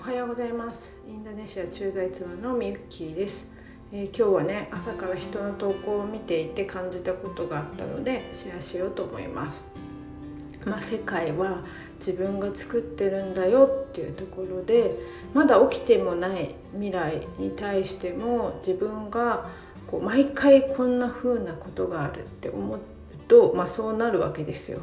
おはようございます。インドネシア駐在妻のミユッキーです、えー、今日はね朝から人の投稿を見ていて感じたことがあったのでシェアしようと思います。まあ、世界は自分が作ってるんだよっていうところでまだ起きてもない未来に対しても自分がこう毎回こんな風なことがあるって思うと、まあ、そうなるわけですよ。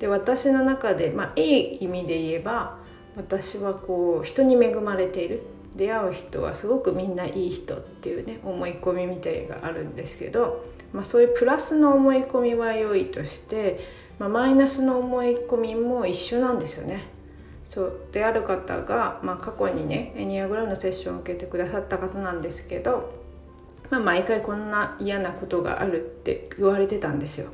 で私の中で、まあ、いい意味で言えば私はこう人に恵まれている出会う人はすごくみんないい人っていうね思い込みみたいがあるんですけど、まあ、そういうプラスの思い込みは良いとして、まあ、マイナスの思い込みも一緒なんですよね。そうである方が、まあ、過去にねエニアグラムのセッションを受けてくださった方なんですけど、まあ、毎回こんな嫌なことがあるって言われてたんですよ。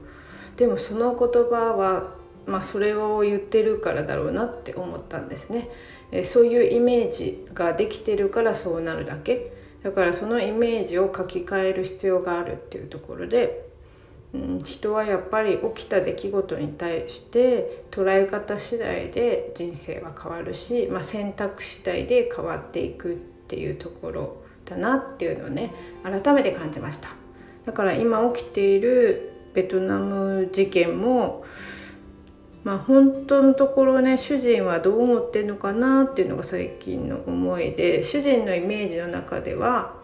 でもその言葉はまあ、それを言ってるからだろうなって思ったんですね、えそういうイメージができてるからそうなるだけ。だからそのイメージを書き換える必要があるっていうところで、うん、人はやっぱり起きた出来事に対して捉え方次第で人生は変わるし、まあ、選択次第で変わっていくっていうところだなっていうのをね改めて感じました。だから今起きているベトナム事件もまあ本当のところね主人はどう思ってんのかなっていうのが最近の思いで主人のイメージの中では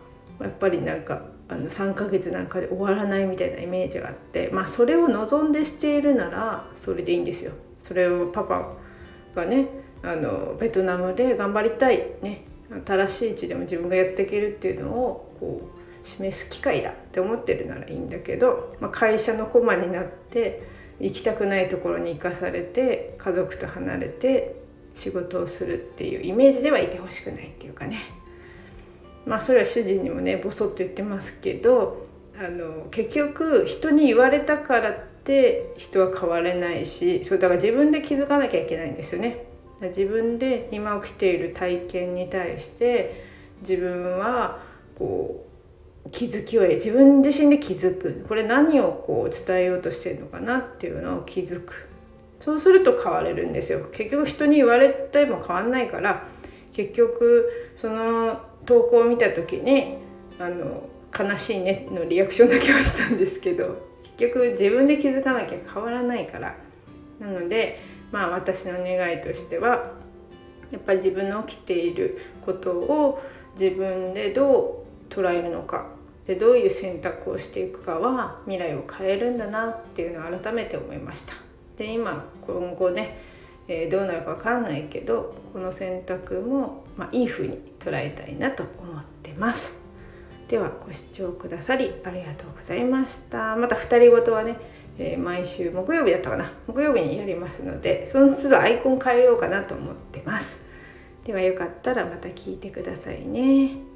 やっぱりなんかあの3ヶ月なんかで終わらないみたいなイメージがあってまあそれを望んでしているならそれでいいんですよ。それをパパがねあのベトナムで頑張りたいね新しい地でも自分がやっていけるっていうのをこう示す機会だって思ってるならいいんだけど、まあ、会社の駒になって行きたくないところに行かされて家族と離れて仕事をするっていうイメージではいてほしくないっていうかねまあそれは主人にもねボソッと言ってますけどあの結局人に言われたからって人は変われないしそうだから自分で気づかなきゃいけないんですよね。自分で今起きている体験に対して自分はこう気づきを自分自身で気づく。これ何をこう伝えようとしてるのかなっていうのを気づく。そうすると変われるんですよ。結局人に言われても変わんないから結局その投稿を見た時にあの悲しいねのリアクションだけはしたんですけど結局自分で気づかなきゃ変わらないから。なのでまあ私の願いとしてはやっぱり自分の起きていることを自分でどう捉えるのか。でどういう選択をしていくかは未来を変えるんだなっていうのを改めて思いました。で今今後ね、えー、どうなるか分かんないけどこの選択も、まあ、いい風に捉えたいなと思ってます。ではご視聴くださりありがとうございました。また2人ごとはね、えー、毎週木曜日だったかな。木曜日にやりますのでその都度アイコン変えようかなと思ってます。ではよかったらまた聞いてくださいね。